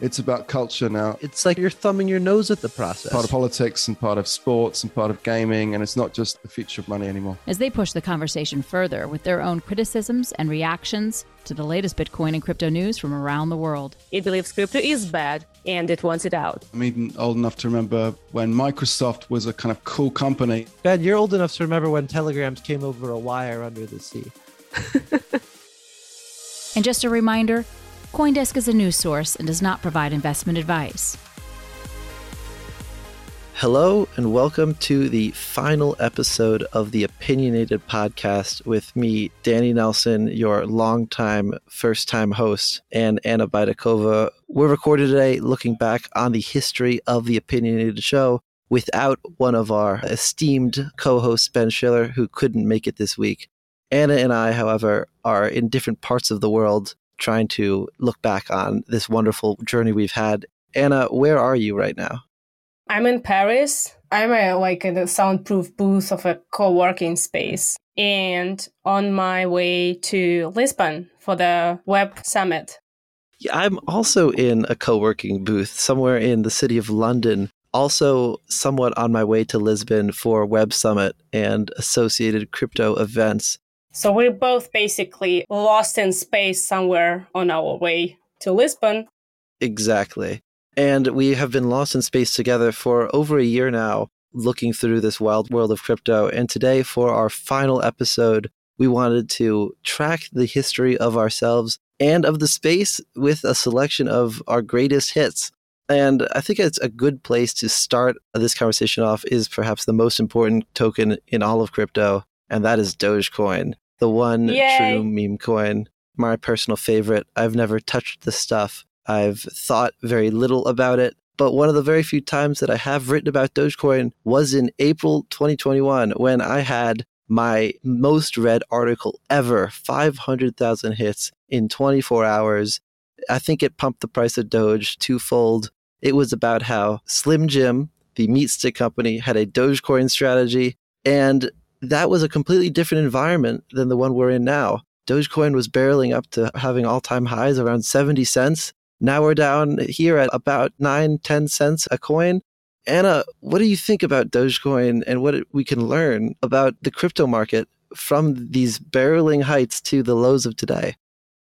It's about culture now. It's like you're thumbing your nose at the process. Part of politics and part of sports and part of gaming, and it's not just the future of money anymore. As they push the conversation further with their own criticisms and reactions to the latest Bitcoin and crypto news from around the world. It believes crypto is bad and it wants it out. I'm even old enough to remember when Microsoft was a kind of cool company. Ben, you're old enough to remember when telegrams came over a wire under the sea. And just a reminder Coindesk is a news source and does not provide investment advice. Hello, and welcome to the final episode of the Opinionated podcast with me, Danny Nelson, your longtime first time host, and Anna Baydakova. We're recorded today looking back on the history of the Opinionated show without one of our esteemed co hosts, Ben Schiller, who couldn't make it this week. Anna and I, however, are in different parts of the world trying to look back on this wonderful journey we've had. Anna, where are you right now? I'm in Paris. I'm a, like in the soundproof booth of a co-working space and on my way to Lisbon for the web summit. Yeah, I'm also in a co-working booth somewhere in the city of London. Also, somewhat on my way to Lisbon for Web Summit and associated crypto events. So we're both basically lost in space somewhere on our way to Lisbon. Exactly. And we have been lost in space together for over a year now, looking through this wild world of crypto. And today, for our final episode, we wanted to track the history of ourselves and of the space with a selection of our greatest hits. And I think it's a good place to start this conversation off is perhaps the most important token in all of crypto, and that is Dogecoin, the one Yay. true meme coin. My personal favorite. I've never touched the stuff. I've thought very little about it, but one of the very few times that I have written about Dogecoin was in April 2021 when I had my most read article ever 500,000 hits in 24 hours. I think it pumped the price of Doge twofold. It was about how Slim Jim, the meat stick company, had a Dogecoin strategy, and that was a completely different environment than the one we're in now. Dogecoin was barreling up to having all time highs around 70 cents. Now we're down here at about 9, 10 cents a coin. Anna, what do you think about Dogecoin and what we can learn about the crypto market from these barreling heights to the lows of today?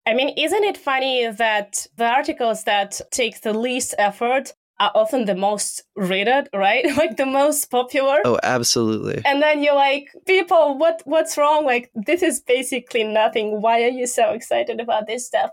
I mean, isn't it funny that the articles that take the least effort are often the most read, right? like the most popular. Oh, absolutely. And then you're like, people, what what's wrong? Like this is basically nothing. Why are you so excited about this stuff?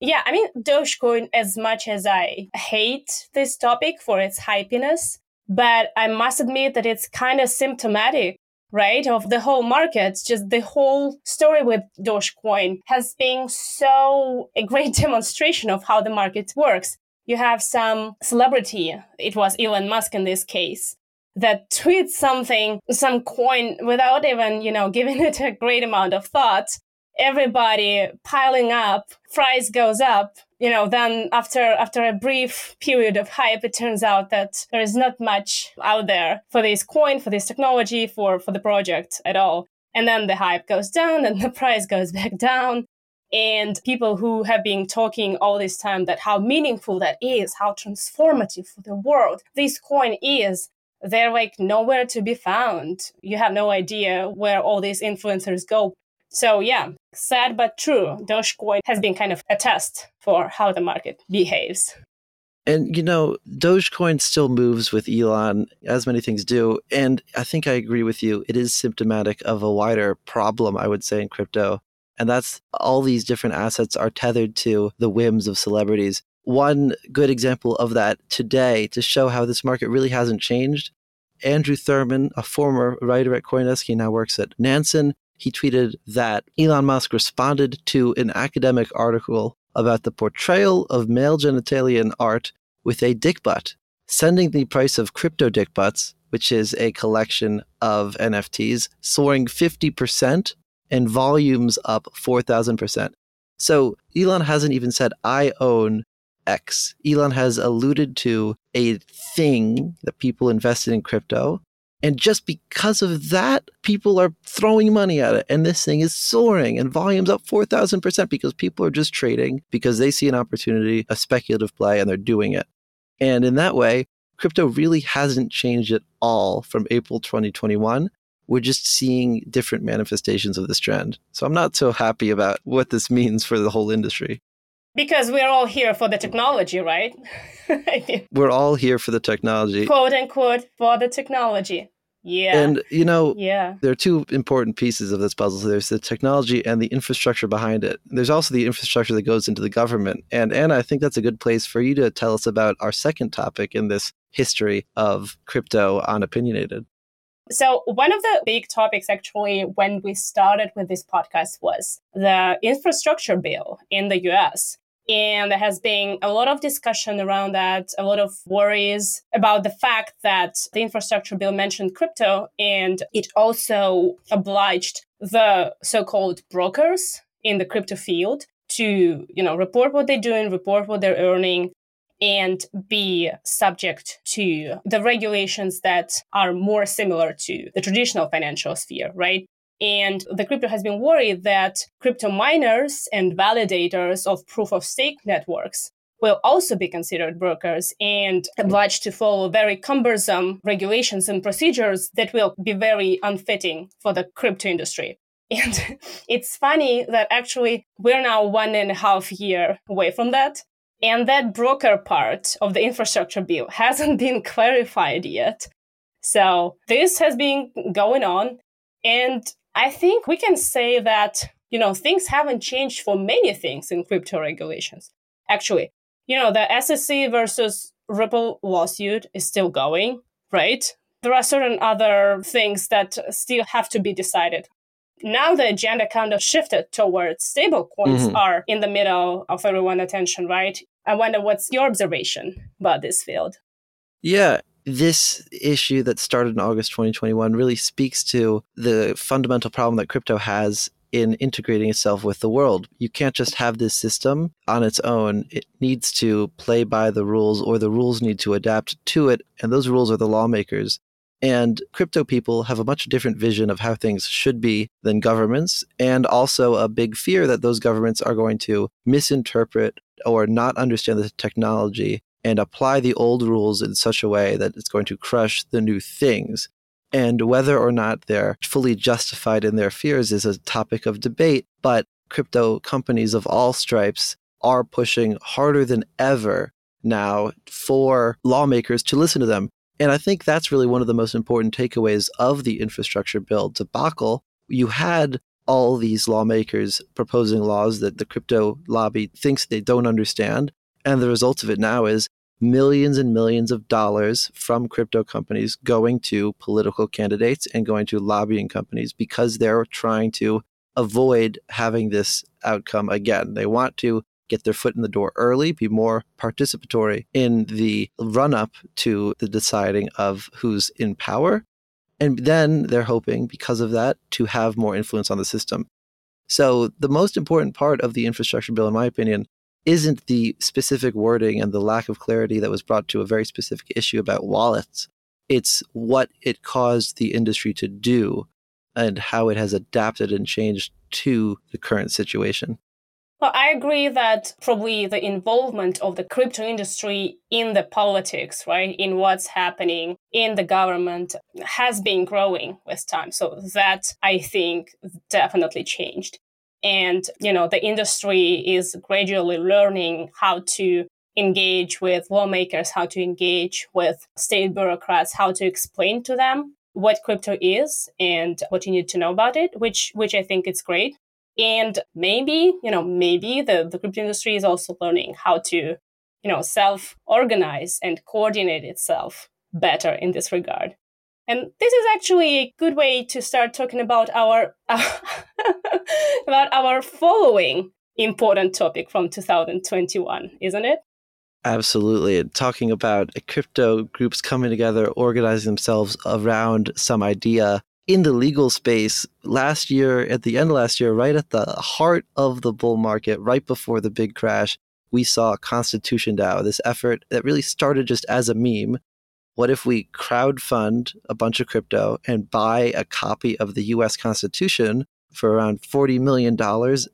Yeah, I mean, Dogecoin, as much as I hate this topic for its hypiness, but I must admit that it's kind of symptomatic, right, of the whole market. Just the whole story with Dogecoin has been so a great demonstration of how the market works. You have some celebrity, it was Elon Musk in this case, that tweets something, some coin without even, you know, giving it a great amount of thought. Everybody piling up price goes up you know then after after a brief period of hype it turns out that there is not much out there for this coin for this technology for for the project at all. And then the hype goes down and the price goes back down and people who have been talking all this time that how meaningful that is how transformative for the world this coin is they're like nowhere to be found you have no idea where all these influencers go so yeah, sad but true. Dogecoin has been kind of a test for how the market behaves. And you know, Dogecoin still moves with Elon, as many things do. And I think I agree with you. It is symptomatic of a wider problem, I would say, in crypto. And that's all these different assets are tethered to the whims of celebrities. One good example of that today to show how this market really hasn't changed. Andrew Thurman, a former writer at Coindesk, he now works at Nansen, he tweeted that Elon Musk responded to an academic article about the portrayal of male genitalia in art with a dick butt, sending the price of crypto dick butts, which is a collection of NFTs, soaring 50% and volumes up 4,000%. So Elon hasn't even said, I own X. Elon has alluded to a thing that people invested in crypto. And just because of that, people are throwing money at it. And this thing is soaring and volume's up 4,000% because people are just trading because they see an opportunity, a speculative play, and they're doing it. And in that way, crypto really hasn't changed at all from April 2021. We're just seeing different manifestations of this trend. So I'm not so happy about what this means for the whole industry. Because we're all here for the technology, right? we're all here for the technology. Quote unquote, for the technology. Yeah. And, you know, yeah. there are two important pieces of this puzzle. So There's the technology and the infrastructure behind it. There's also the infrastructure that goes into the government. And Anna, I think that's a good place for you to tell us about our second topic in this history of crypto on Opinionated. So, one of the big topics actually when we started with this podcast was the infrastructure bill in the US. And there has been a lot of discussion around that, a lot of worries about the fact that the infrastructure bill mentioned crypto and it also obliged the so-called brokers in the crypto field to, you know, report what they're doing, report what they're earning, and be subject to the regulations that are more similar to the traditional financial sphere, right? And the crypto has been worried that crypto miners and validators of proof of stake networks will also be considered brokers and obliged to follow very cumbersome regulations and procedures that will be very unfitting for the crypto industry. And it's funny that actually we're now one and a half year away from that. And that broker part of the infrastructure bill hasn't been clarified yet. So this has been going on. And I think we can say that, you know, things haven't changed for many things in crypto regulations. Actually, you know, the SEC versus Ripple lawsuit is still going, right? There are certain other things that still have to be decided. Now the agenda kind of shifted towards stable coins mm-hmm. are in the middle of everyone's attention, right? I wonder what's your observation about this field? Yeah, this issue that started in August 2021 really speaks to the fundamental problem that crypto has in integrating itself with the world. You can't just have this system on its own. It needs to play by the rules, or the rules need to adapt to it. And those rules are the lawmakers. And crypto people have a much different vision of how things should be than governments, and also a big fear that those governments are going to misinterpret or not understand the technology and apply the old rules in such a way that it's going to crush the new things. And whether or not they're fully justified in their fears is a topic of debate, but crypto companies of all stripes are pushing harder than ever now for lawmakers to listen to them. And I think that's really one of the most important takeaways of the infrastructure bill debacle. You had all these lawmakers proposing laws that the crypto lobby thinks they don't understand. And the result of it now is millions and millions of dollars from crypto companies going to political candidates and going to lobbying companies because they're trying to avoid having this outcome again. They want to get their foot in the door early, be more participatory in the run up to the deciding of who's in power. And then they're hoping, because of that, to have more influence on the system. So, the most important part of the infrastructure bill, in my opinion, isn't the specific wording and the lack of clarity that was brought to a very specific issue about wallets. It's what it caused the industry to do and how it has adapted and changed to the current situation. Well, I agree that probably the involvement of the crypto industry in the politics, right, in what's happening in the government has been growing with time. So that I think definitely changed and you know the industry is gradually learning how to engage with lawmakers how to engage with state bureaucrats how to explain to them what crypto is and what you need to know about it which which i think is great and maybe you know maybe the, the crypto industry is also learning how to you know self organize and coordinate itself better in this regard and this is actually a good way to start talking about our about our following important topic from 2021, isn't it? Absolutely. Talking about crypto groups coming together, organizing themselves around some idea in the legal space last year, at the end of last year, right at the heart of the bull market, right before the big crash, we saw Constitution DAO, this effort that really started just as a meme. What if we crowdfund a bunch of crypto and buy a copy of the US Constitution for around $40 million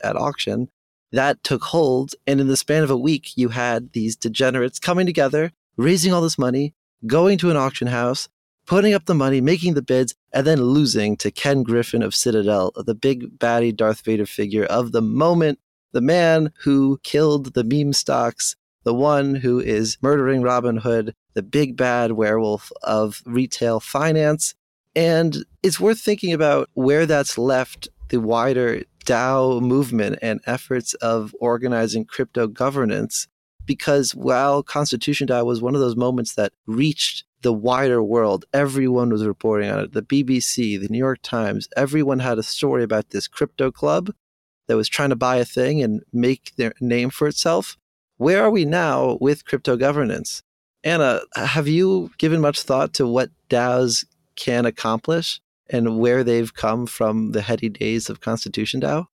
at auction? That took hold. And in the span of a week, you had these degenerates coming together, raising all this money, going to an auction house, putting up the money, making the bids, and then losing to Ken Griffin of Citadel, the big baddie Darth Vader figure of the moment, the man who killed the meme stocks, the one who is murdering Robin Hood, the big bad werewolf of retail finance. And it's worth thinking about where that's left the wider DAO movement and efforts of organizing crypto governance. Because while Constitution DAO was one of those moments that reached the wider world, everyone was reporting on it. The BBC, the New York Times, everyone had a story about this crypto club that was trying to buy a thing and make their name for itself. Where are we now with crypto governance? Anna, have you given much thought to what DAOs can accomplish and where they've come from the heady days of Constitution DAO?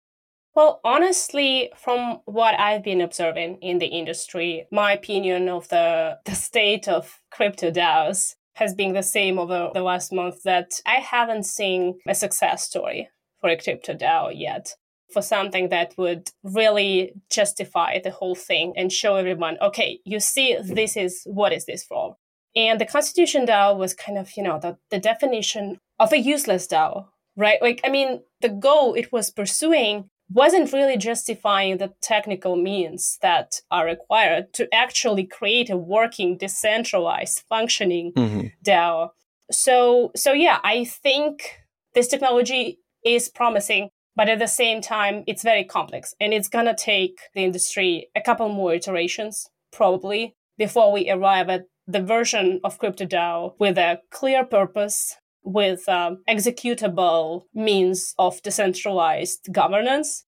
Well, honestly, from what I've been observing in the industry, my opinion of the, the state of crypto DAOs has been the same over the last month that I haven't seen a success story for a crypto DAO yet. For something that would really justify the whole thing and show everyone, okay, you see, this is what is this for? And the Constitution DAO was kind of, you know, the, the definition of a useless DAO, right? Like, I mean, the goal it was pursuing wasn't really justifying the technical means that are required to actually create a working, decentralized, functioning mm-hmm. DAO. So, so yeah, I think this technology is promising, but at the same time, it's very complex and it's gonna take the industry a couple more iterations, probably, before we arrive at the version of crypto DAO with a clear purpose, with um, executable means of decentralized governance.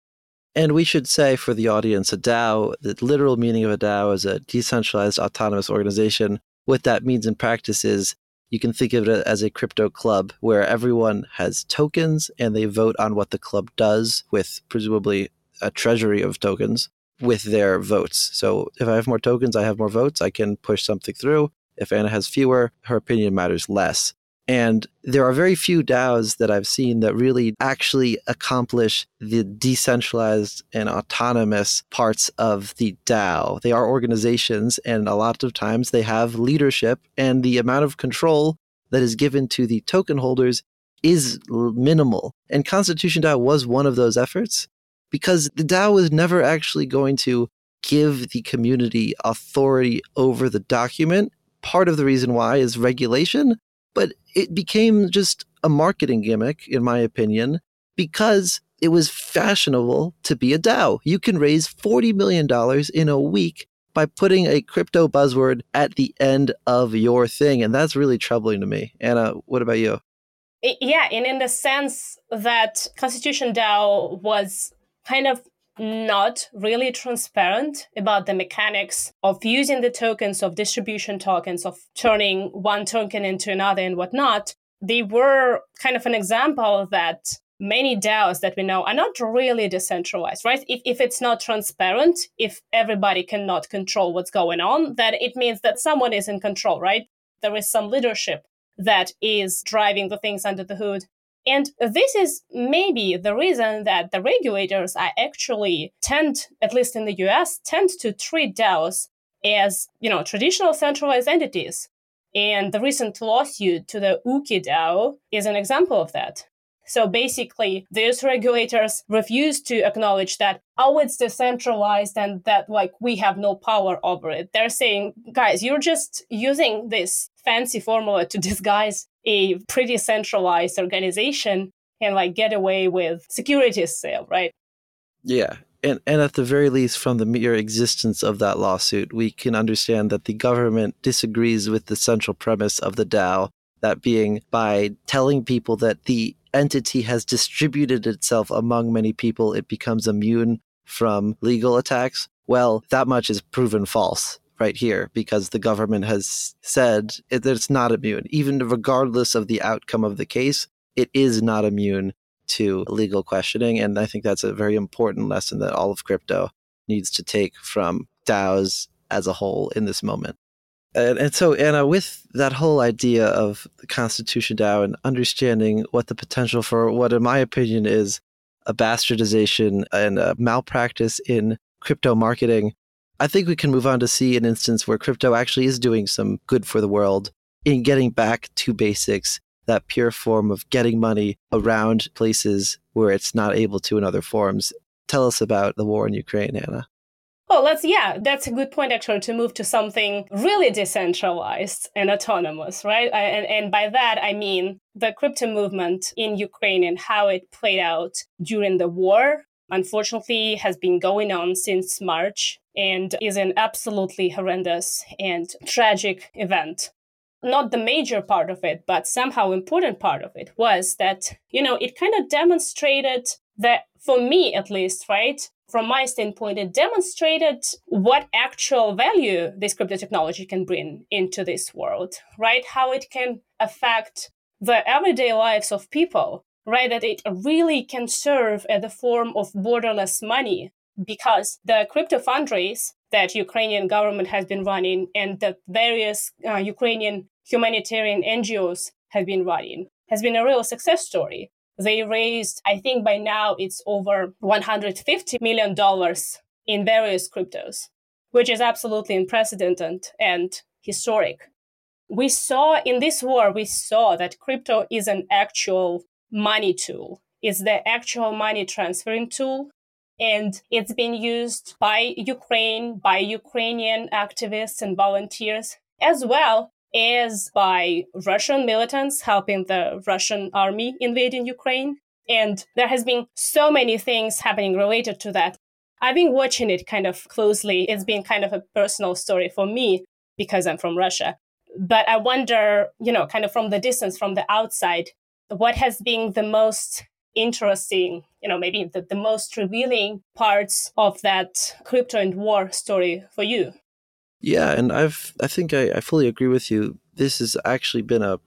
And we should say for the audience, a DAO, the literal meaning of a DAO is a decentralized autonomous organization. What that means in practice is you can think of it as a crypto club where everyone has tokens and they vote on what the club does with presumably a treasury of tokens with their votes. So if I have more tokens, I have more votes, I can push something through. If Anna has fewer, her opinion matters less. And there are very few DAOs that I've seen that really actually accomplish the decentralized and autonomous parts of the DAO. They are organizations, and a lot of times they have leadership, and the amount of control that is given to the token holders is minimal. And Constitution DAO was one of those efforts because the DAO was never actually going to give the community authority over the document. Part of the reason why is regulation, but it became just a marketing gimmick, in my opinion, because it was fashionable to be a DAO. You can raise $40 million in a week by putting a crypto buzzword at the end of your thing. And that's really troubling to me. Anna, what about you? Yeah, and in the sense that Constitution DAO was kind of not really transparent about the mechanics of using the tokens of distribution tokens of turning one token into another and whatnot they were kind of an example that many DAOs that we know are not really decentralized, right? If, if it's not transparent, if everybody cannot control what's going on, then it means that someone is in control, right? There is some leadership that is driving the things under the hood. And this is maybe the reason that the regulators are actually tend, at least in the US, tend to treat DAOs as, you know, traditional centralized entities. And the recent lawsuit to the Ooki DAO is an example of that. So basically, these regulators refuse to acknowledge that, oh, it's decentralized and that, like, we have no power over it. They're saying, guys, you're just using this fancy formula to disguise a pretty centralized organization and like get away with securities sale, right? Yeah. And, and at the very least, from the mere existence of that lawsuit, we can understand that the government disagrees with the central premise of the DAO, that being by telling people that the entity has distributed itself among many people, it becomes immune from legal attacks. Well, that much is proven false right here because the government has said that it's not immune. Even regardless of the outcome of the case, it is not immune to legal questioning. And I think that's a very important lesson that all of crypto needs to take from DAOs as a whole in this moment. And, and so, Anna, with that whole idea of the Constitution DAO and understanding what the potential for what, in my opinion, is a bastardization and a malpractice in crypto marketing, I think we can move on to see an instance where crypto actually is doing some good for the world in getting back to basics, that pure form of getting money around places where it's not able to in other forms. Tell us about the war in Ukraine, Anna. Oh, let's, yeah, that's a good point actually to move to something really decentralized and autonomous, right? And, and by that, I mean the crypto movement in Ukraine and how it played out during the war, unfortunately, has been going on since March and is an absolutely horrendous and tragic event not the major part of it, but somehow important part of it was that, you know, it kind of demonstrated that, for me at least, right, from my standpoint, it demonstrated what actual value this crypto technology can bring into this world, right? How it can affect the everyday lives of people, right? That it really can serve as a form of borderless money because the crypto fundraise that Ukrainian government has been running and the various uh, Ukrainian humanitarian NGOs have been running has been a real success story. They raised, I think by now it's over $150 million in various cryptos, which is absolutely unprecedented and historic. We saw in this war, we saw that crypto is an actual money tool. It's the actual money transferring tool. And it's been used by Ukraine, by Ukrainian activists and volunteers, as well as by Russian militants helping the Russian army invading Ukraine. And there has been so many things happening related to that. I've been watching it kind of closely. It's been kind of a personal story for me because I'm from Russia. But I wonder, you know, kind of from the distance, from the outside, what has been the most interesting, you know, maybe the, the most revealing parts of that crypto and war story for you? Yeah, and I've I think I, I fully agree with you. This has actually been a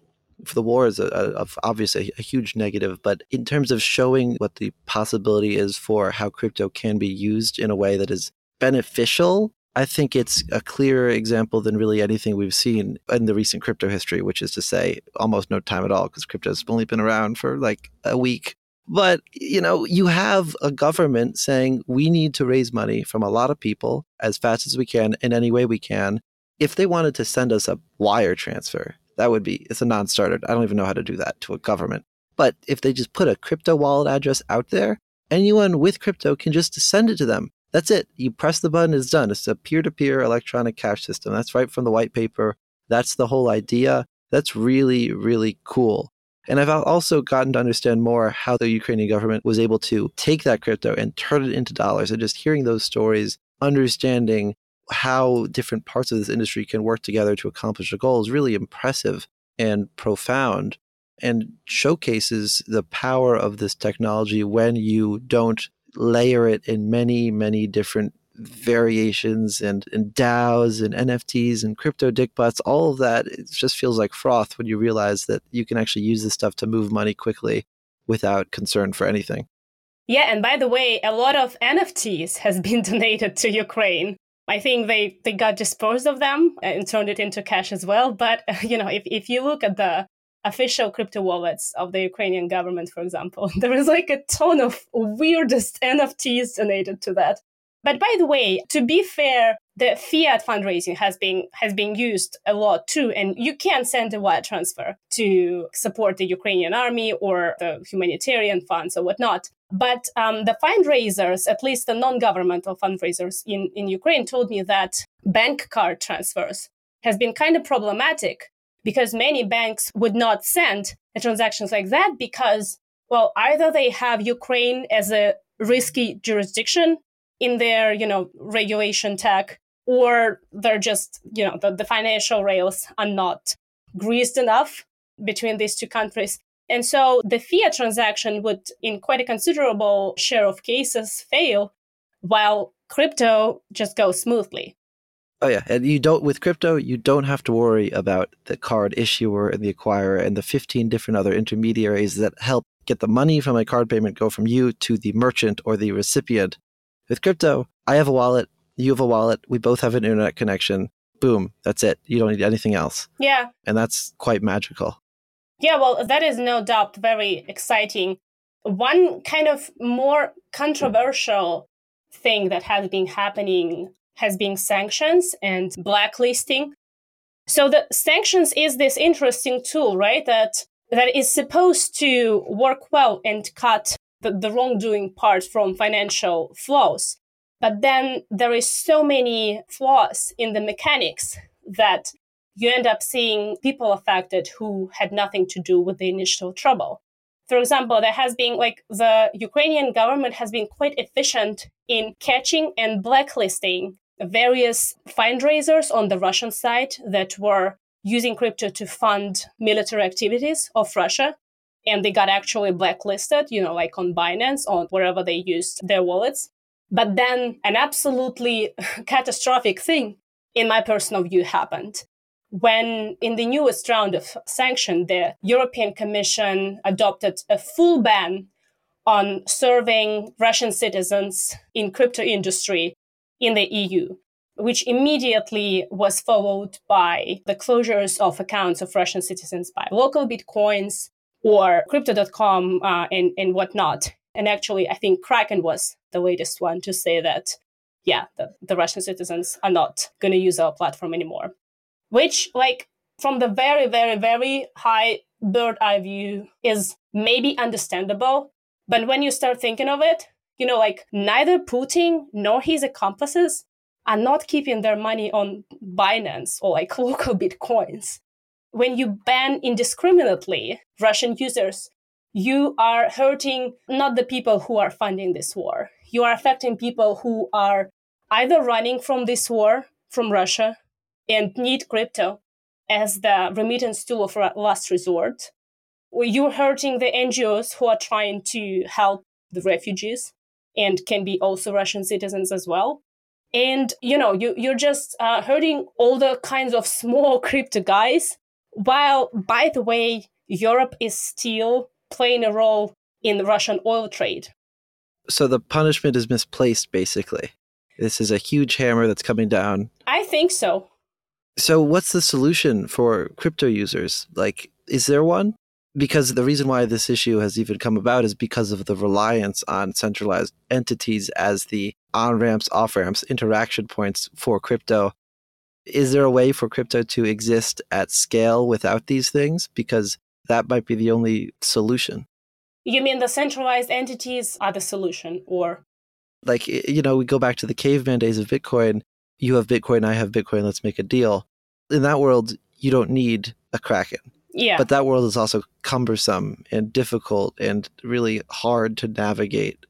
for the war is a, a, obviously a huge negative, but in terms of showing what the possibility is for how crypto can be used in a way that is beneficial, I think it's a clearer example than really anything we've seen in the recent crypto history, which is to say almost no time at all because crypto has only been around for like a week. But, you know, you have a government saying we need to raise money from a lot of people as fast as we can in any way we can. If they wanted to send us a wire transfer, that would be, it's a non starter. I don't even know how to do that to a government. But if they just put a crypto wallet address out there, anyone with crypto can just send it to them. That's it. You press the button, it's done. It's a peer to peer electronic cash system. That's right from the white paper. That's the whole idea. That's really, really cool. And I've also gotten to understand more how the Ukrainian government was able to take that crypto and turn it into dollars. And just hearing those stories, understanding how different parts of this industry can work together to accomplish a goal is really impressive and profound and showcases the power of this technology when you don't layer it in many, many different variations and, and DAOs and NFTs and crypto dickbutts, all of that, it just feels like froth when you realize that you can actually use this stuff to move money quickly without concern for anything. Yeah, and by the way, a lot of NFTs has been donated to Ukraine. I think they, they got disposed of them and turned it into cash as well. But, you know, if, if you look at the official crypto wallets of the Ukrainian government, for example, there is like a ton of weirdest NFTs donated to that. But by the way, to be fair, the fiat fundraising has been has been used a lot too, and you can send a wire transfer to support the Ukrainian army or the humanitarian funds or whatnot. But um, the fundraisers, at least the non-governmental fundraisers in, in Ukraine, told me that bank card transfers has been kind of problematic because many banks would not send transactions like that because, well, either they have Ukraine as a risky jurisdiction in their you know regulation tech or they're just you know the, the financial rails are not greased enough between these two countries. And so the fiat transaction would in quite a considerable share of cases fail while crypto just goes smoothly Oh yeah, and you don't with crypto, you don't have to worry about the card issuer and the acquirer and the 15 different other intermediaries that help get the money from a card payment go from you to the merchant or the recipient with crypto, I have a wallet. You have a wallet. We both have an internet connection. Boom. That's it. You don't need anything else. Yeah. And that's quite magical. Yeah, well, that is no doubt very exciting. One kind of more controversial thing that has been happening has been sanctions and blacklisting. So the sanctions is this interesting tool, right? That that is supposed to work well and cut the, the wrongdoing part from financial flows. But then there is so many flaws in the mechanics that you end up seeing people affected who had nothing to do with the initial trouble. For example, there has been like the Ukrainian government has been quite efficient in catching and blacklisting various fundraisers on the Russian side that were using crypto to fund military activities of Russia. And they got actually blacklisted, you know, like on Binance, on wherever they used their wallets. But then an absolutely catastrophic thing, in my personal view, happened. When in the newest round of sanction, the European Commission adopted a full ban on serving Russian citizens in crypto industry in the EU, which immediately was followed by the closures of accounts of Russian citizens by LocalBitcoins or crypto.com uh, and, and whatnot. And actually, I think Kraken was the latest one to say that, yeah, the, the Russian citizens are not going to use our platform anymore. Which, like, from the very, very, very high bird eye view, is maybe understandable. But when you start thinking of it, you know, like neither Putin nor his accomplices are not keeping their money on Binance or like LocalBitcoins. When you ban indiscriminately Russian users, you are hurting not the people who are funding this war. You are affecting people who are either running from this war from Russia and need crypto as the remittance tool of last resort. You're hurting the NGOs who are trying to help the refugees and can be also Russian citizens as well. And you know, you you're just uh, hurting all the kinds of small crypto guys. While, by the way, Europe is still playing a role in the Russian oil trade. So the punishment is misplaced, basically. This is a huge hammer that's coming down. I think so. So, what's the solution for crypto users? Like, is there one? Because the reason why this issue has even come about is because of the reliance on centralized entities as the on ramps, off ramps, interaction points for crypto. Is there a way for crypto to exist at scale without these things? Because that might be the only solution. You mean the centralized entities are the solution, or? Like, you know, we go back to the caveman days of Bitcoin. You have Bitcoin, I have Bitcoin, let's make a deal. In that world, you don't need a Kraken yeah. But that world is also cumbersome and difficult and really hard to navigate.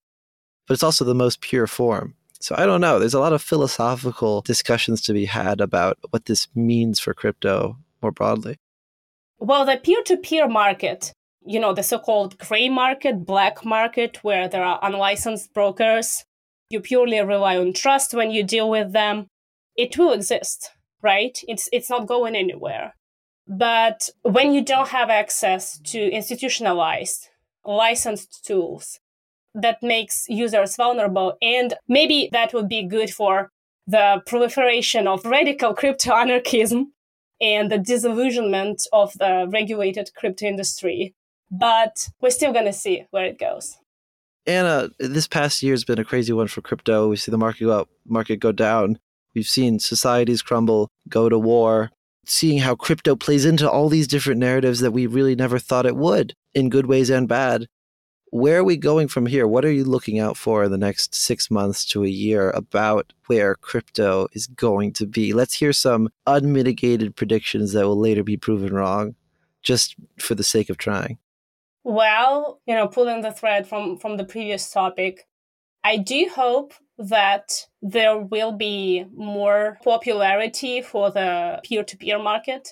But it's also the most pure form. So I don't know. There's a lot of philosophical discussions to be had about what this means for crypto more broadly. Well, the peer to peer market, you know, the so called gray market, black market, where there are unlicensed brokers, you purely rely on trust when you deal with them, it will exist, right? It's, it's not going anywhere. But when you don't have access to institutionalized, licensed tools, that makes users vulnerable. And maybe that would be good for the proliferation of radical crypto anarchism and the disillusionment of the regulated crypto industry. But we're still going to see where it goes. Anna, this past year has been a crazy one for crypto. We see the market go up, market go down. We've seen societies crumble, go to war, seeing how crypto plays into all these different narratives that we really never thought it would in good ways and bad. Where are we going from here? What are you looking out for in the next six months to a year about where crypto is going to be? Let's hear some unmitigated predictions that will later be proven wrong, just for the sake of trying. Well, you know, pulling the thread from from the previous topic, I do hope that there will be more popularity for the peer to peer market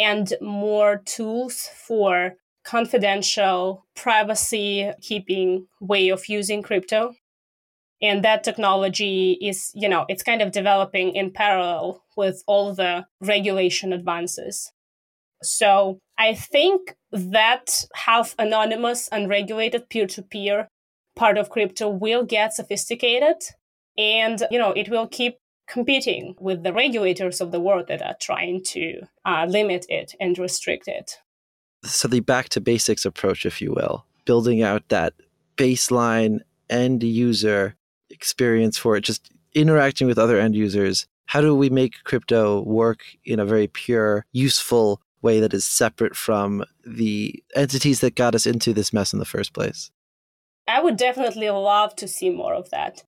and more tools for confidential privacy keeping way of using crypto. And that technology is you know it's kind of developing in parallel with all the regulation advances. So i think that half anonymous unregulated peer-to-peer part of crypto will get sophisticated And, you know, it will keep competing with the regulators of the world that are trying to uh, limit it and restrict it. So, the back to basics approach, if you will, building out that baseline end user experience for it, just interacting with other end users. How do we make crypto work in a very pure, useful way that is separate from the entities that got us into this mess in the first place? I would definitely love to see more of that.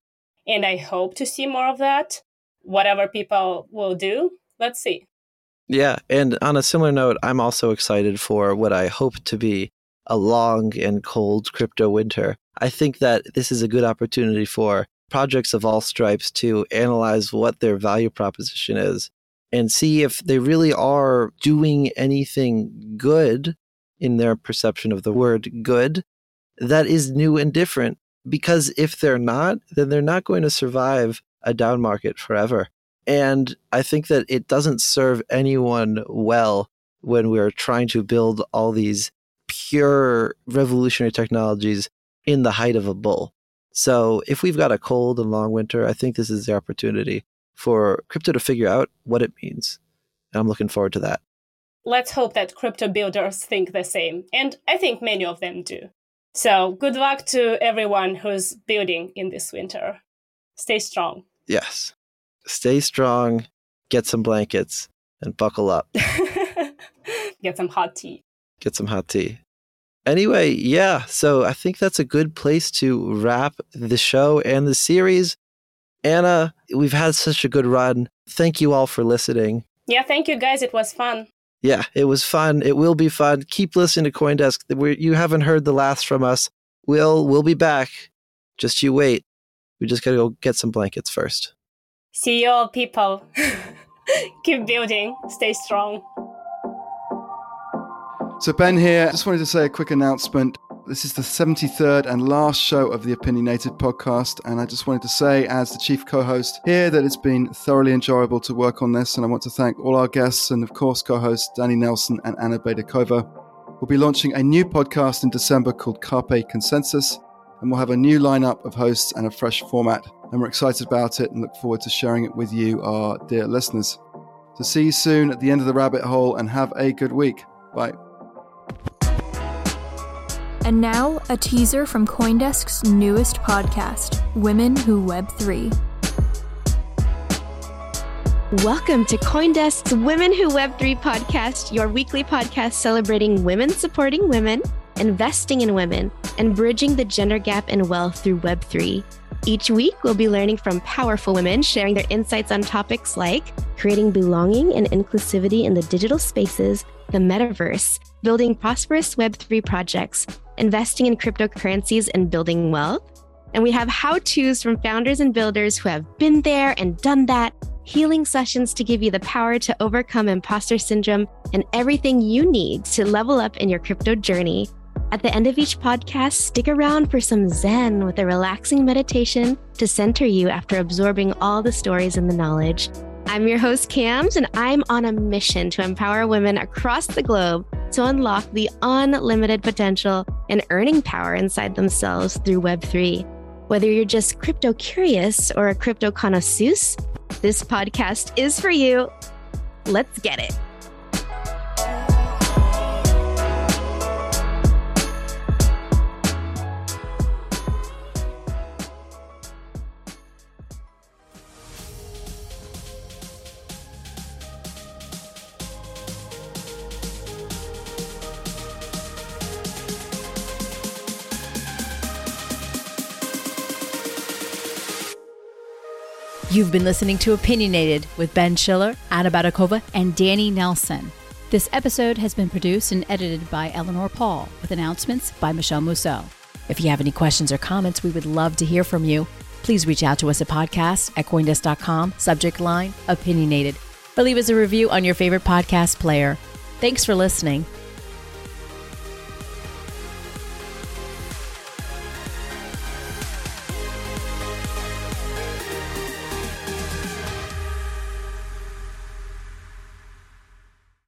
And I hope to see more of that. Whatever people will do, let's see. Yeah. And on a similar note, I'm also excited for what I hope to be a long and cold crypto winter. I think that this is a good opportunity for projects of all stripes to analyze what their value proposition is and see if they really are doing anything good in their perception of the word good that is new and different. Because if they're not, then they're not going to survive a down market forever. And I think that it doesn't serve anyone well when we're trying to build all these pure revolutionary technologies in the height of a bull. So if we've got a cold and long winter, I think this is the opportunity for crypto to figure out what it means. And I'm looking forward to that. Let's hope that crypto builders think the same. And I think many of them do. So good luck to everyone who's building in this winter. Stay strong. Yes. Stay strong, get some blankets, and buckle up. get some hot tea. Get some hot tea. Anyway, yeah, so I think that's a good place to wrap the show and the series. Anna, we've had such a good run. Thank you all for listening. Yeah, thank you guys. It was fun. Yeah, it was fun. It will be fun. Keep listening to CoinDesk. We're, you haven't heard the last from us. We'll we'll be back. Just you wait. We just gotta go get some blankets first. See you all, people. Keep building. Stay strong. So, Ben here. Just wanted to say a quick announcement. This is the 73rd and last show of the Opinionated podcast. And I just wanted to say, as the chief co host here, that it's been thoroughly enjoyable to work on this. And I want to thank all our guests and, of course, co hosts Danny Nelson and Anna Baydakova. We'll be launching a new podcast in December called Carpe Consensus. And we'll have a new lineup of hosts and a fresh format. And we're excited about it and look forward to sharing it with you, our dear listeners. So, see you soon at the end of the rabbit hole and have a good week. Bye. And now, a teaser from Coindesk's newest podcast, Women Who Web3. Welcome to Coindesk's Women Who Web3 podcast, your weekly podcast celebrating women supporting women, investing in women, and bridging the gender gap in wealth through Web3. Each week, we'll be learning from powerful women sharing their insights on topics like creating belonging and inclusivity in the digital spaces, the metaverse, building prosperous Web3 projects, investing in cryptocurrencies, and building wealth. And we have how to's from founders and builders who have been there and done that, healing sessions to give you the power to overcome imposter syndrome, and everything you need to level up in your crypto journey. At the end of each podcast, stick around for some Zen with a relaxing meditation to center you after absorbing all the stories and the knowledge. I'm your host, Cams, and I'm on a mission to empower women across the globe to unlock the unlimited potential and earning power inside themselves through Web3. Whether you're just crypto curious or a crypto connoisseur, this podcast is for you. Let's get it. You've been listening to Opinionated with Ben Schiller, Anna Baydakova, and Danny Nelson. This episode has been produced and edited by Eleanor Paul, with announcements by Michelle Mousseau. If you have any questions or comments, we would love to hear from you. Please reach out to us at podcast at coindesk.com, subject line, opinionated, or leave us a review on your favorite podcast player. Thanks for listening